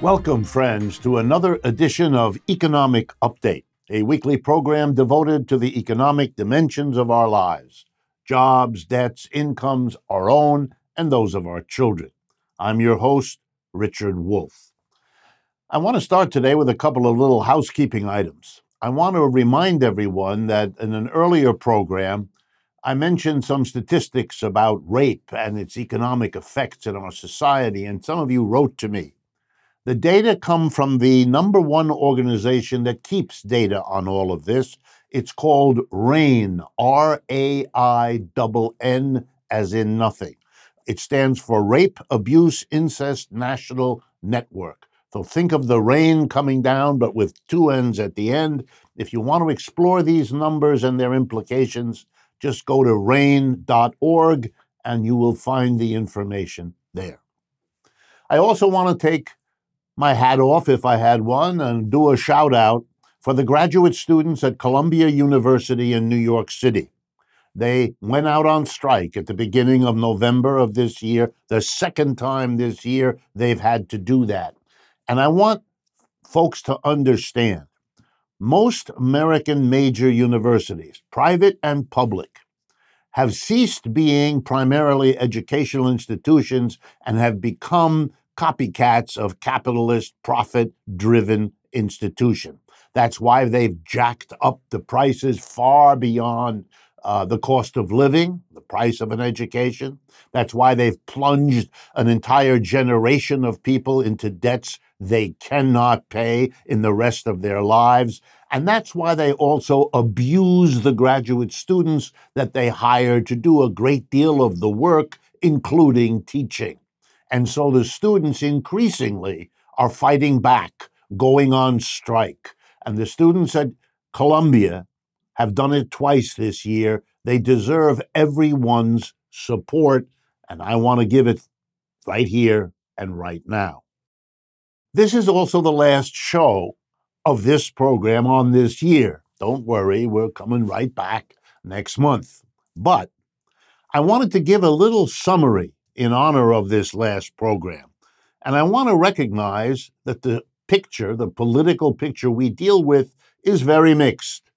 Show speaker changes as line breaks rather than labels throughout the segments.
Welcome, friends, to another edition of Economic Update, a weekly program devoted to the economic dimensions of our lives jobs, debts, incomes, our own, and those of our children. I'm your host, Richard Wolff. I want to start today with a couple of little housekeeping items. I want to remind everyone that in an earlier program, I mentioned some statistics about rape and its economic effects in our society, and some of you wrote to me. The data come from the number one organization that keeps data on all of this. It's called RAINN, R A I N N, as in nothing. It stands for Rape, Abuse, Incest National Network. So think of the rain coming down, but with two ends at the end. If you want to explore these numbers and their implications, just go to rainn.org and you will find the information there. I also want to take my hat off, if I had one, and do a shout out for the graduate students at Columbia University in New York City. They went out on strike at the beginning of November of this year, the second time this year they've had to do that. And I want folks to understand most American major universities, private and public, have ceased being primarily educational institutions and have become copycats of capitalist, profit driven institution. That's why they've jacked up the prices far beyond uh, the cost of living, the price of an education. That's why they've plunged an entire generation of people into debts they cannot pay in the rest of their lives. And that's why they also abuse the graduate students that they hire to do a great deal of the work, including teaching. And so the students increasingly are fighting back, going on strike. And the students at Columbia have done it twice this year. They deserve everyone's support. And I want to give it right here and right now. This is also the last show of this program on this year. Don't worry, we're coming right back next month. But I wanted to give a little summary in honor of this last program. And I want to recognize that the picture, the political picture we deal with, is very mixed.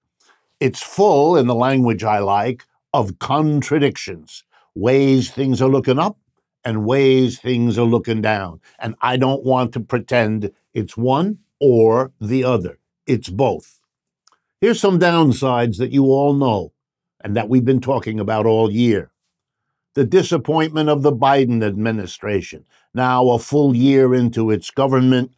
It's full, in the language I like, of contradictions, ways things are looking up and ways things are looking down. And I don't want to pretend it's one or the other, it's both. Here's some downsides that you all know and that we've been talking about all year the disappointment of the Biden administration, now a full year into its government,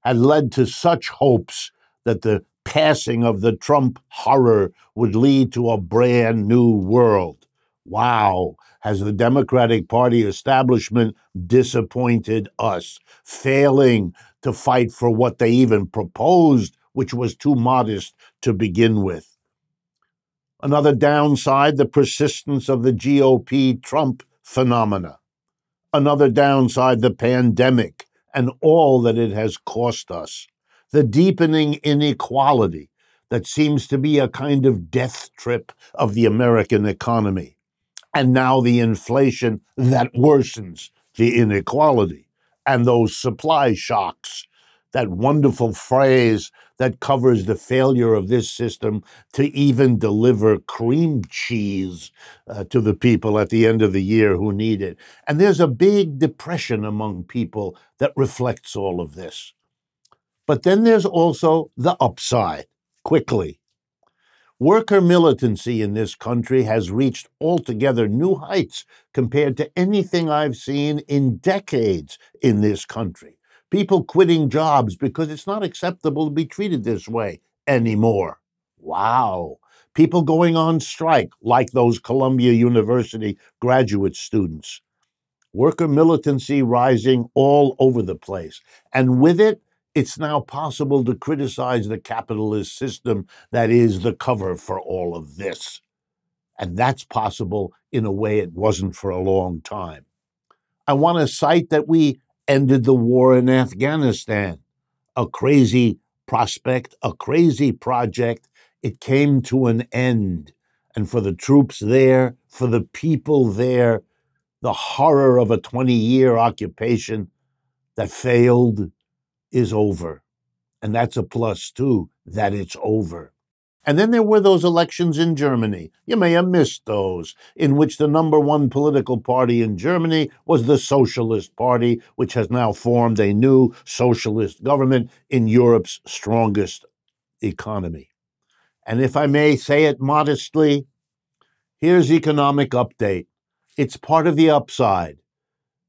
had led to such hopes that the passing of the Trump horror would lead to a brand new world. Wow, has the Democratic Party establishment disappointed us, failing to fight for what they even proposed, which was too modest to begin with. Another downside, the persistence of the GOP Trump phenomena. Another downside, the pandemic and all that it has cost us. The deepening inequality that seems to be a kind of death trip of the American economy. And now the inflation that worsens the inequality and those supply shocks that wonderful phrase that covers the failure of this system to even deliver cream cheese uh, to the people at the end of the year who need it. And there's a big depression among people that reflects all of this. But then there's also the upside, quickly. Worker militancy in this country has reached altogether new heights compared to anything I've seen in decades in this country people quitting jobs because it's not acceptable to be treated this way anymore. Wow. People going on strike, like those Columbia University graduate students. Worker militancy rising all over the place. And with it, it's now possible to criticize the capitalist system that is the cover for all of this. And that's possible in a way it wasn't for a long time. I want to cite that we ended the war in Afghanistan. A crazy prospect, a crazy project. It came to an end. And for the troops there, for the people there, the horror of a 20 year occupation that failed, is over. And that's a plus, too, that it's over. And then there were those elections in Germany. You may have missed those, in which the number one political party in Germany was the Socialist Party, which has now formed a new socialist government in Europe's strongest economy. And if I may say it modestly, here's economic update. It's part of the upside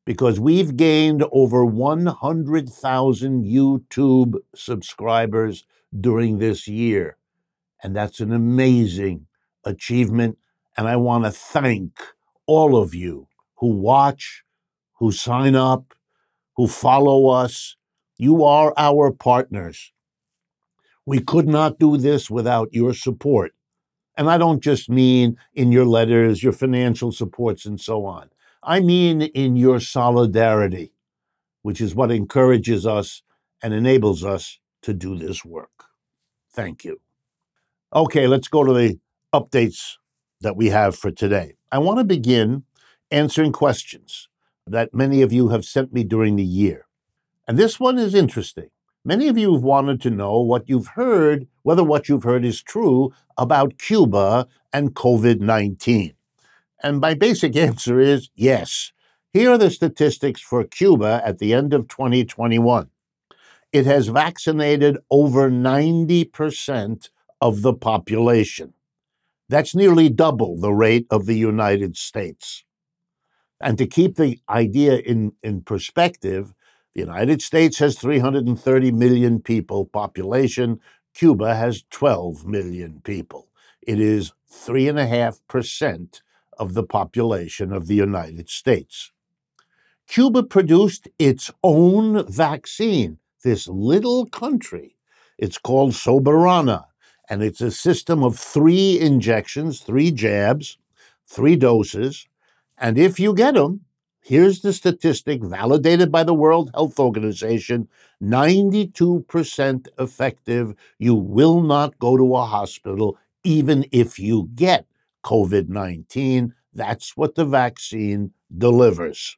because we've gained over 100,000 YouTube subscribers during this year. And that's an amazing achievement. And I want to thank all of you who watch, who sign up, who follow us. You are our partners. We could not do this without your support. And I don't just mean in your letters, your financial supports, and so on. I mean in your solidarity, which is what encourages us and enables us to do this work. Thank you. Okay, let's go to the updates that we have for today. I want to begin answering questions that many of you have sent me during the year. And this one is interesting. Many of you have wanted to know what you've heard, whether what you've heard is true about Cuba and COVID 19. And my basic answer is yes. Here are the statistics for Cuba at the end of 2021. It has vaccinated over 90% of the population. That's nearly double the rate of the United States. And to keep the idea in, in perspective, the United States has 330 million people population. Cuba has 12 million people. It is 3.5% of the population of the United States. Cuba produced its own vaccine, this little country. It's called Soberana and it's a system of three injections, three jabs, three doses. And if you get them, here's the statistic validated by the World Health Organization 92% effective. You will not go to a hospital even if you get COVID 19. That's what the vaccine delivers.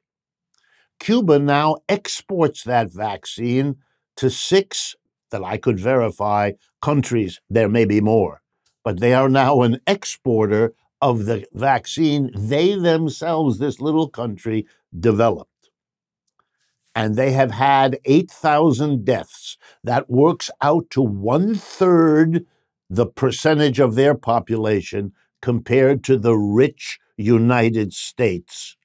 Cuba now exports that vaccine to six that I could verify countries, there may be more, but they are now an exporter of the vaccine they themselves, this little country, developed. And they have had 8,000 deaths. That works out to one third the percentage of their population compared to the rich United States.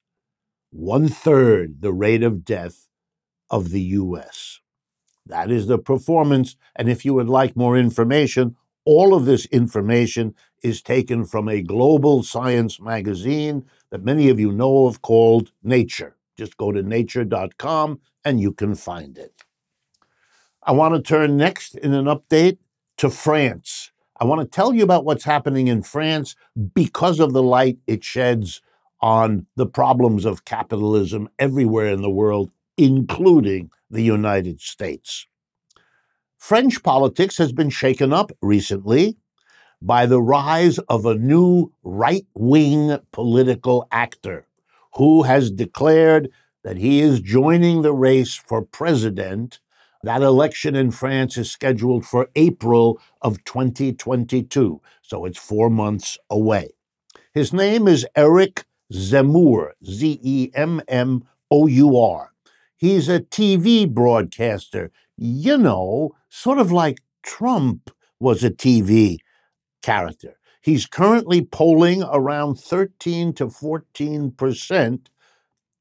One third the rate of death of the US. That is the performance. And if you would like more information, all of this information is taken from a global science magazine that many of you know of called Nature. Just go to nature.com and you can find it. I want to turn next in an update to France. I want to tell you about what's happening in France because of the light it sheds on the problems of capitalism everywhere in the world, including the United States. French politics has been shaken up recently by the rise of a new right wing political actor who has declared that he is joining the race for president. That election in France is scheduled for April of 2022, so it's four months away. His name is Eric Zemmour, Z E M M O U R. He's a TV broadcaster, you know, sort of like Trump was a TV character. He's currently polling around 13 to 14 percent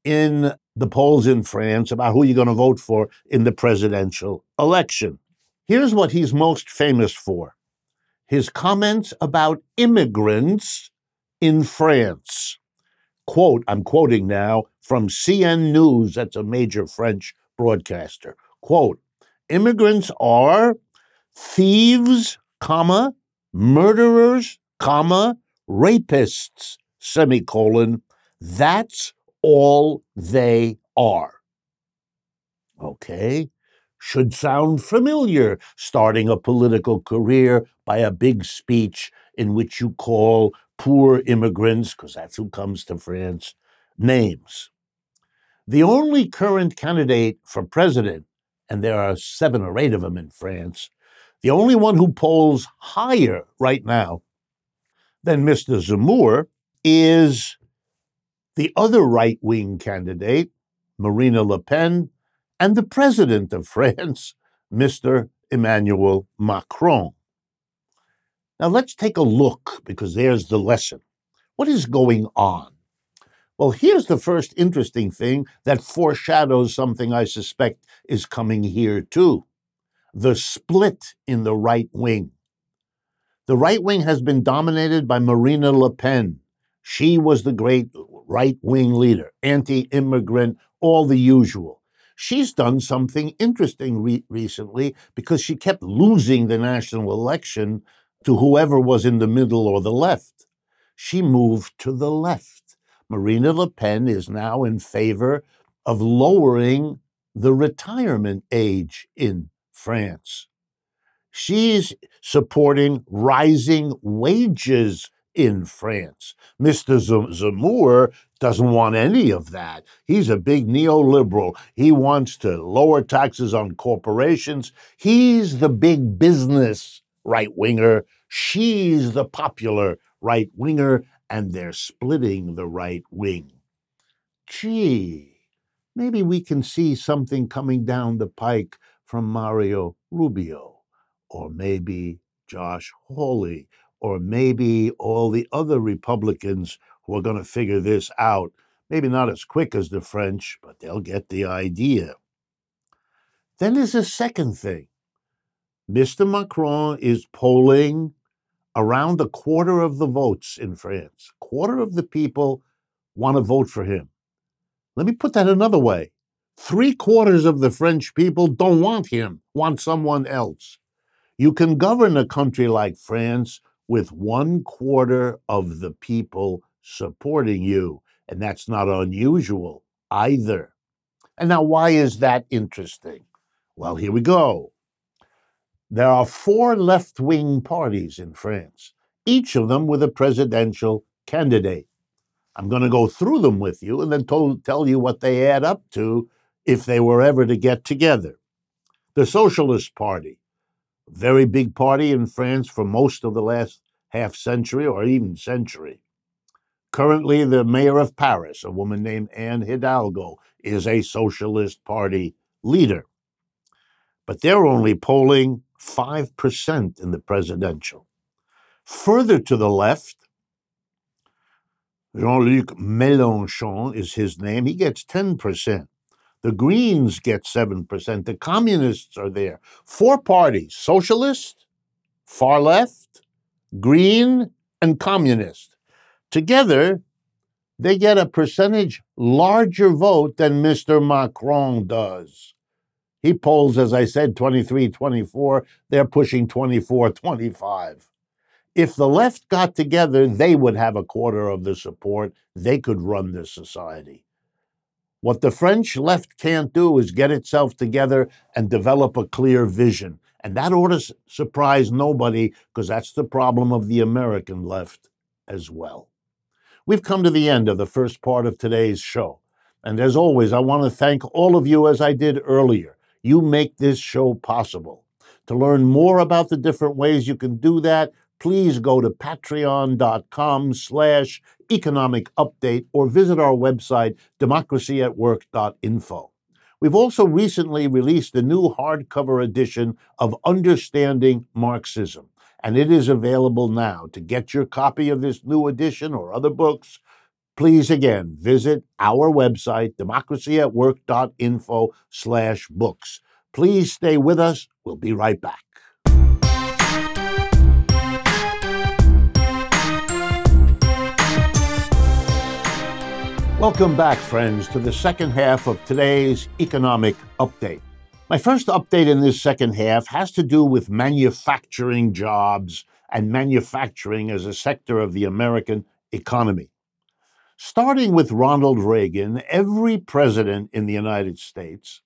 in the polls in France about who you're going to vote for in the presidential election. Here's what he's most famous for his comments about immigrants in France quote, I'm quoting now from CNews, that's a major French broadcaster. Quote, immigrants are thieves, comma, murderers, comma, rapists, semicolon. That's all they are. Okay. Should sound familiar, starting a political career by a big speech in which you call poor immigrants, because that's who comes to France, names. The only current candidate for president and there are seven or eight of them in France, the only one who polls higher right now than Mr. Zemmour is the other right wing candidate, Marine Le Pen, and the president of France, Mr. Emmanuel Macron. Now let's take a look because there's the lesson. What is going on? Well, here's the first interesting thing that foreshadows something I suspect is coming here too the split in the right wing. The right wing has been dominated by Marine Le Pen. She was the great right wing leader, anti immigrant, all the usual. She's done something interesting re- recently because she kept losing the national election to whoever was in the middle or the left. She moved to the left. Marine Le Pen is now in favor of lowering the retirement age in France. She's supporting rising wages in France. Mr. Zemmour doesn't want any of that. He's a big neoliberal. He wants to lower taxes on corporations. He's the big business right winger. She's the popular right winger, and they're splitting the right wing. Gee, maybe we can see something coming down the pike from Marco Rubio, or maybe Josh Hawley, or maybe all the other Republicans who are going to figure this out. Maybe not as quick as the French, but they'll get the idea. Then there's a second thing. Mr. Macron is polling around a quarter of the votes in France. A quarter of the people want to vote for him. Let me put that another way. Three quarters of the French people don't want him, want someone else. You can govern a country like France with one quarter of the people supporting you, and that's not unusual either. And now, why is that interesting? Well, here we go. There are four left wing parties in France, each of them with a presidential candidate. I'm going to go through them with you and then to- tell you what they add up to if they were ever to get together. The Socialist Party, very big party in France for most of the last half century or even century. Currently, the mayor of Paris, a woman named Anne Hidalgo, is a Socialist Party leader. But they're only polling 5% in the presidential. Further to the left, Jean Luc Mélenchon is his name. He gets 10%. The Greens get 7%. The Communists are there. Four parties Socialist, far left, Green, and Communist. Together, they get a percentage larger vote than Mr. Macron does. He polls, as I said, 23 24. They're pushing 24 25. If the left got together, they would have a quarter of the support. They could run this society. What the French left can't do is get itself together and develop a clear vision. And that ought to surprise nobody because that's the problem of the American left as well. We've come to the end of the first part of today's show. And as always, I want to thank all of you as I did earlier. You make this show possible. To learn more about the different ways you can do that, please go to patreon.com slash economic update or visit our website, democracyatwork.info. We've also recently released a new hardcover edition of Understanding Marxism, and it is available now. To get your copy of this new edition or other books, please again visit our website, democracyatwork.info slash books. Please stay with us. We'll be right back. Welcome back, friends, to the second half of today's economic update. My first update in this second half has to do with manufacturing jobs and manufacturing as a sector of the American economy. Starting with Ronald Reagan, every president in the United States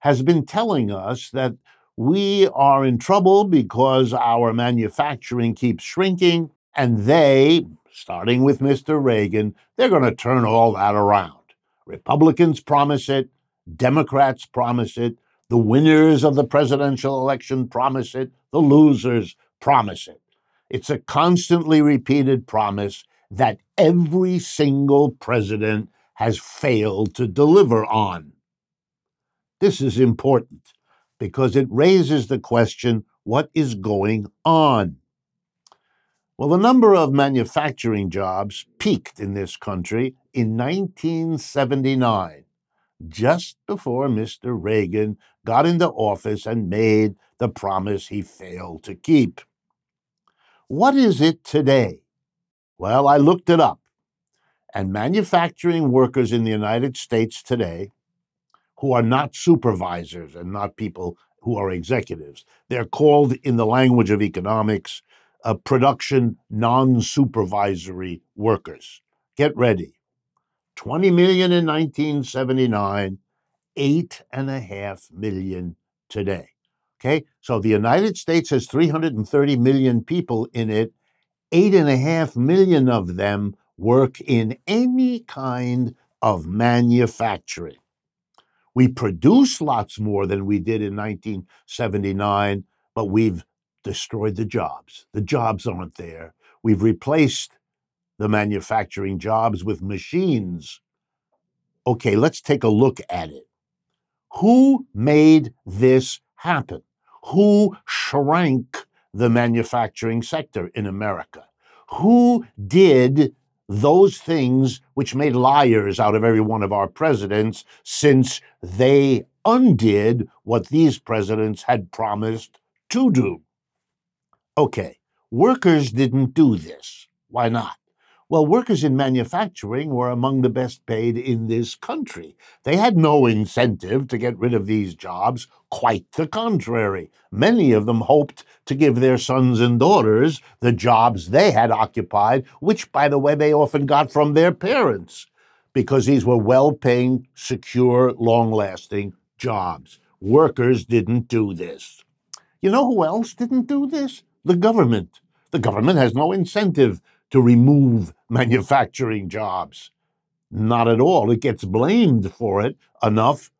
has been telling us that we are in trouble because our manufacturing keeps shrinking, and they, starting with Mr. Reagan, they're going to turn all that around. Republicans promise it, Democrats promise it, The winners of the presidential election promise it, the losers promise it. It's a constantly repeated promise that every single president has failed to deliver on. This is important because it raises the question what is going on? Well, the number of manufacturing jobs peaked in this country in 1979, just before Mr. Reagan got into office and made the promise he failed to keep. What is it today? Well, I looked it up. And manufacturing workers in the United States today, who are not supervisors and not people who are executives, they're called in the language of economics uh, production non supervisory workers. Get ready 20 million in 1979, eight and a half million today. Okay, so the United States has 330 million people in it. Eight and a half million of them work in any kind of manufacturing. We produce lots more than we did in 1979, but we've destroyed the jobs. The jobs aren't there. We've replaced the manufacturing jobs with machines. Okay, let's take a look at it. Who made this happen? Who shrank the manufacturing sector in America? Who did those things which made liars out of every one of our presidents since they undid what these presidents had promised to do? Okay, workers didn't do this. Why not? Well, workers in manufacturing were among the best paid in this country. They had no incentive to get rid of these jobs, quite the contrary. Many of them hoped to give their sons and daughters the jobs they had occupied, which, by the way, they often got from their parents, because these were well paying, secure, long lasting jobs. Workers didn't do this. You know who else didn't do this? the government. The government has no incentive to remove manufacturing jobs. Not at all. It gets blamed for it enough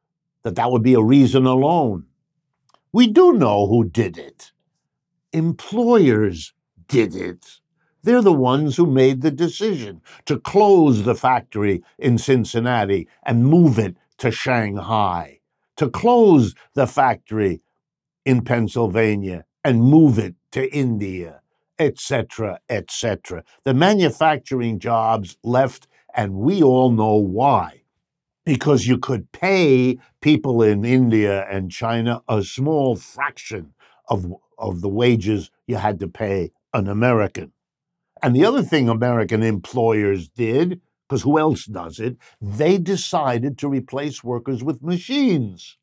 that that would be a reason alone. We do know who did it. Employers did it. They're the ones who made the decision to close the factory in Cincinnati and move it to Shanghai, to close the factory in Pennsylvania and move it to India, etc., etc. The manufacturing jobs left, and we all know why. Because you could pay people in India and China a small fraction of, of the wages you had to pay an American. And the other thing American employers did, because who else does it, they decided to replace workers with machines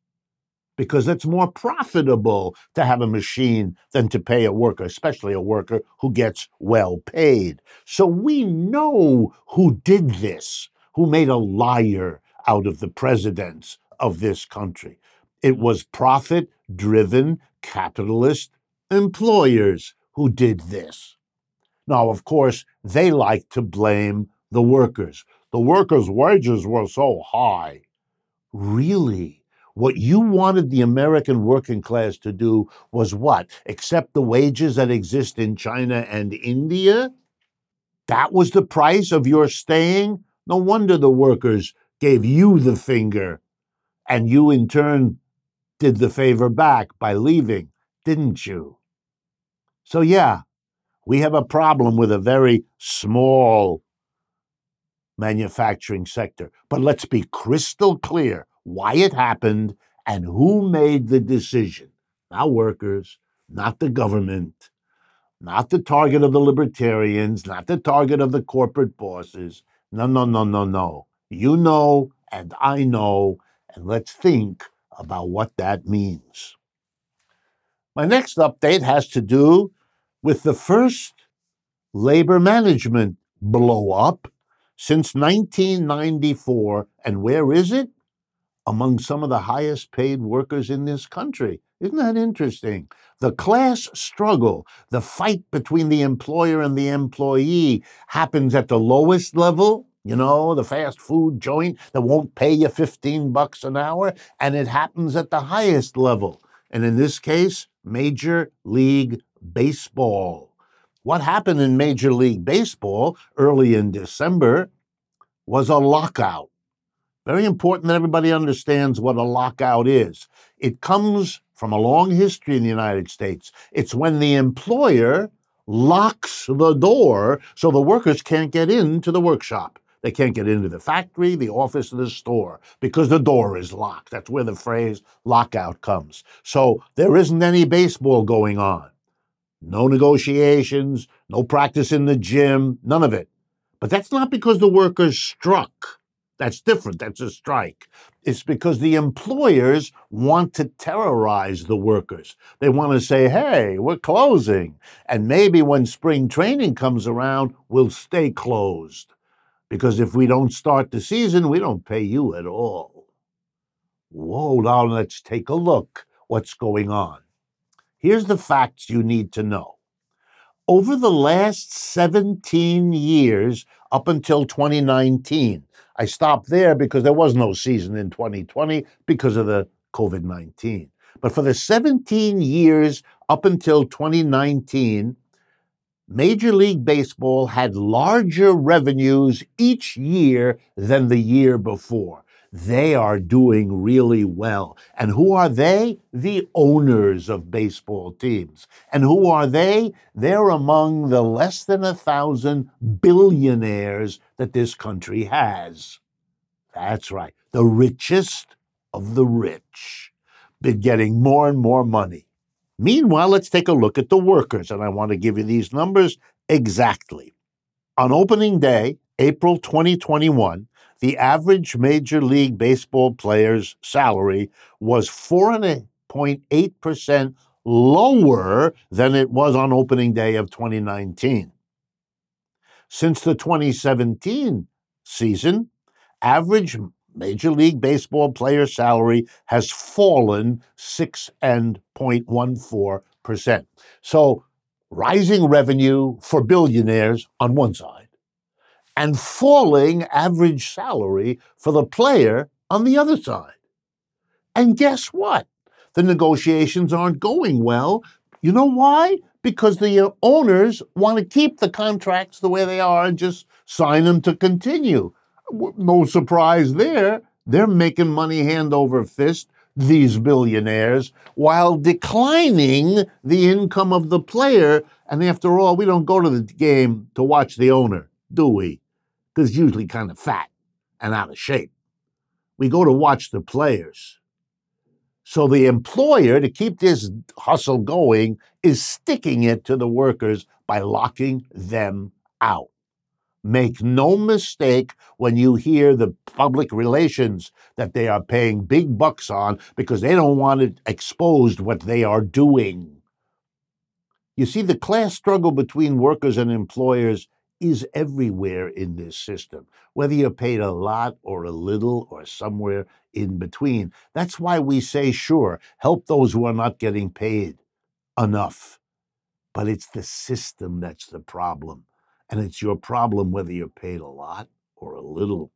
because it's more profitable to have a machine than to pay a worker, especially a worker who gets well paid. So we know who did this, who made a liar out of the presidents of this country. It was profit driven capitalist employers who did this. Now, of course, they like to blame the workers. The workers' wages were so high. Really? What you wanted the American working class to do was what? Accept the wages that exist in China and India? That was the price of your staying? No wonder the workers gave you the finger, and you in turn did the favor back by leaving, didn't you? So, yeah, we have a problem with a very small manufacturing sector. But let's be crystal clear why it happened, and who made the decision. Not workers, not the government, not the target of the libertarians, not the target of the corporate bosses. No, no, no, no, no. You know, and I know, and let's think about what that means. My next update has to do with the first labor management blow up since 1994. And where is it? Among some of the highest paid workers in this country. Isn't that interesting? The class struggle, the fight between the employer and the employee, happens at the lowest level You know, the fast food joint that won't pay you 15 bucks an hour, and it happens at the highest level. And in this case, Major League Baseball. What happened in Major League Baseball early in December was a lockout. Very important that everybody understands what a lockout is. It comes from a long history in the United States. It's when the employer locks the door so the workers can't get into the workshop. They can't get into the factory, the office, or the store because the door is locked. That's where the phrase lockout comes. So there isn't any baseball going on. No negotiations, no practice in the gym, none of it. But that's not because the workers struck. That's different. That's a strike. It's because the employers want to terrorize the workers. They want to say, hey, we're closing. And maybe when spring training comes around, we'll stay closed. Because if we don't start the season, we don't pay you at all. Whoa, now let's take a look what's going on. Here's the facts you need to know. Over the last 17 years, up until 2019, I stopped there because there was no season in 2020 because of the COVID 19. But for the 17 years up until 2019, Major League Baseball had larger revenues each year than the year before. They are doing really well. And who are they? The owners of baseball teams. And who are they? They're among the less than a thousand billionaires that this country has. That's right, the richest of the rich. Been getting more and more money. Meanwhile, let's take a look at the workers, and I want to give you these numbers exactly. On opening day, April 2021, the average Major League Baseball player's salary was 4.8% lower than it was on opening day of 2019. Since the 2017 season, average Major League Baseball player salary has fallen 6.14%. So rising revenue for billionaires on one side and falling average salary for the player on the other side. And guess what? The negotiations aren't going well. You know why? Because the uh, owners want to keep the contracts the way they are and just sign them to continue. No surprise there. They're making money hand over fist, these billionaires, while declining the income of the player. And after all, we don't go to the game to watch the owner, do we? Because usually kind of fat and out of shape. We go to watch the players. So the employer, to keep this hustle going, is sticking it to the workers by locking them out. Make no mistake when you hear the public relations that they are paying big bucks on because they don't want it exposed what they are doing. You see, the class struggle between workers and employers is everywhere in this system, whether you're paid a lot or a little or somewhere in between. That's why we say, sure, help those who are not getting paid enough. But it's the system that's the problem. And it's your problem whether you're paid a lot or a little.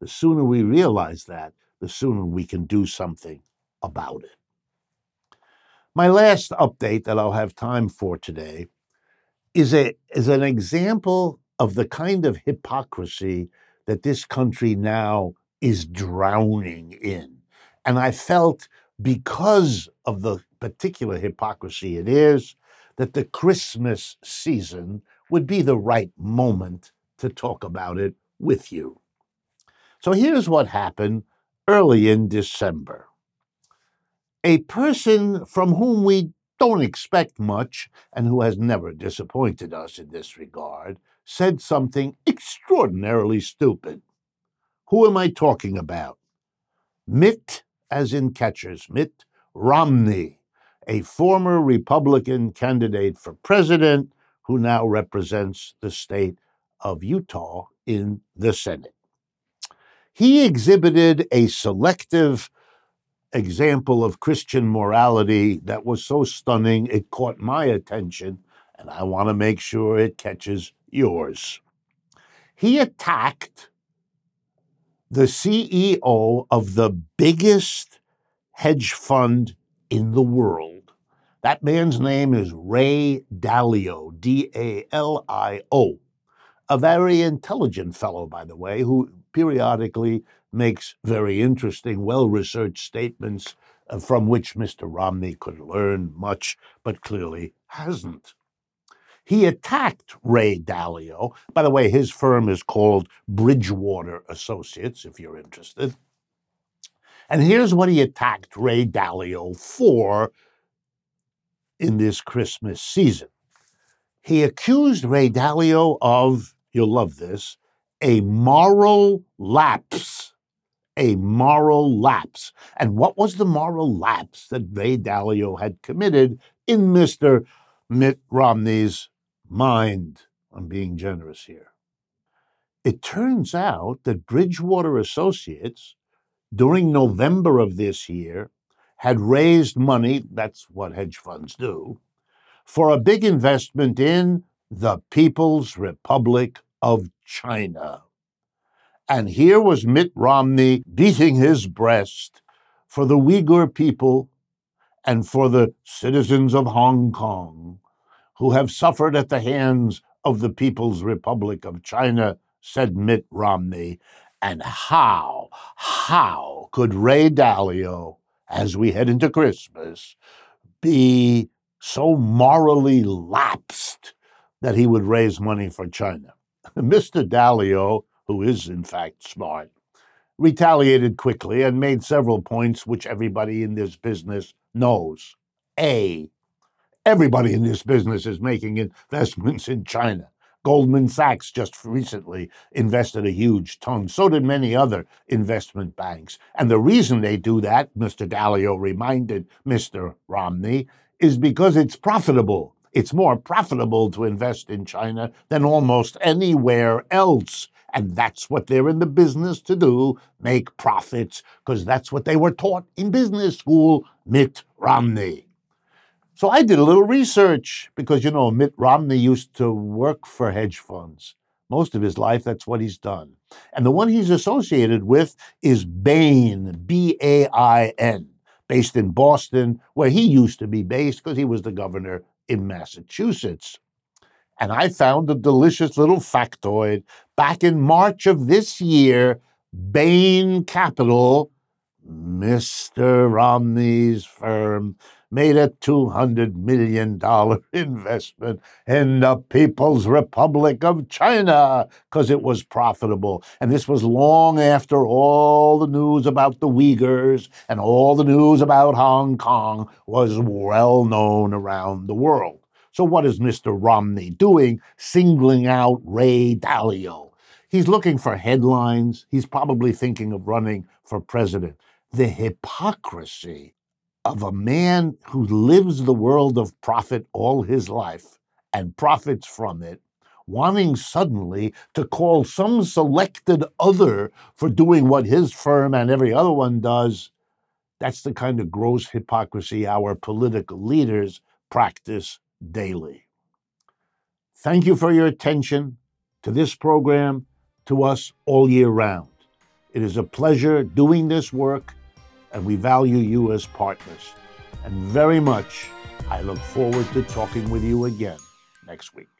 The sooner we realize that, the sooner we can do something about it. My last update that I'll have time for today is, a, is an example of the kind of hypocrisy that this country now is drowning in. And I felt because of the particular hypocrisy it is, that the Christmas season would be the right moment to talk about it with you. So here's what happened early in December. A person from whom we don't expect much and who has never disappointed us in this regard said something extraordinarily stupid. Who am I talking about? Mitt, as in catcher's mitt, Romney, a former Republican candidate for president who now represents the state of Utah in the Senate. He exhibited a selective example of Christian morality that was so stunning it caught my attention, and I want to make sure it catches yours. He attacked the CEO of the biggest hedge fund in the world. That man's name is Ray Dalio, D A L I O. A very intelligent fellow, by the way, who periodically makes very interesting, well researched statements uh, from which Mr. Romney could learn much, but clearly hasn't. He attacked Ray Dalio. By the way, his firm is called Bridgewater Associates, if you're interested. And here's what he attacked Ray Dalio for in this Christmas season. He accused Ray Dalio of, you'll love this, a moral lapse. A moral lapse. And what was the moral lapse that Ray Dalio had committed in Mr. Mitt Romney's mind. I'm being generous here. It turns out that Bridgewater Associates, during November of this year, had raised money, that's what hedge funds do, for a big investment in the People's Republic of China. And here was Mitt Romney beating his breast for the Uyghur people and for the citizens of Hong Kong who have suffered at the hands of the People's Republic of China, said Mitt Romney. And how, how could Ray Dalio, as we head into Christmas, be so morally lapsed that he would raise money for China? Mr. Dalio, who is in fact smart, retaliated quickly and made several points which everybody in this business knows. A. Everybody in this business is making investments in China. Goldman Sachs just recently invested a huge ton. So did many other investment banks. And the reason they do that, Mr. Dalio reminded Mr. Romney, is because it's profitable. It's more profitable to invest in China than almost anywhere else. And that's what they're in the business to do make profits, because that's what they were taught in business school, Mitt Romney. So I did a little research because, you know, Mitt Romney used to work for hedge funds. Most of his life, that's what he's done. And the one he's associated with is Bain, B A I N, based in Boston, where he used to be based because he was the governor in Massachusetts. And I found a delicious little factoid. Back in March of this year, Bain Capital, Mr. Romney's firm, made a $200 million investment in the People's Republic of China because it was profitable. And this was long after all the news about the Uyghurs and all the news about Hong Kong was well known around the world. So, what is Mr. Romney doing singling out Ray Dalio? He's looking for headlines. He's probably thinking of running for president. The hypocrisy of a man who lives the world of profit all his life and profits from it, wanting suddenly to call some selected other for doing what his firm and every other one does, that's the kind of gross hypocrisy our political leaders practice daily. Thank you for your attention to this program, to us all year round. It is a pleasure doing this work and we value you as partners. And very much, I look forward to talking with you again next week.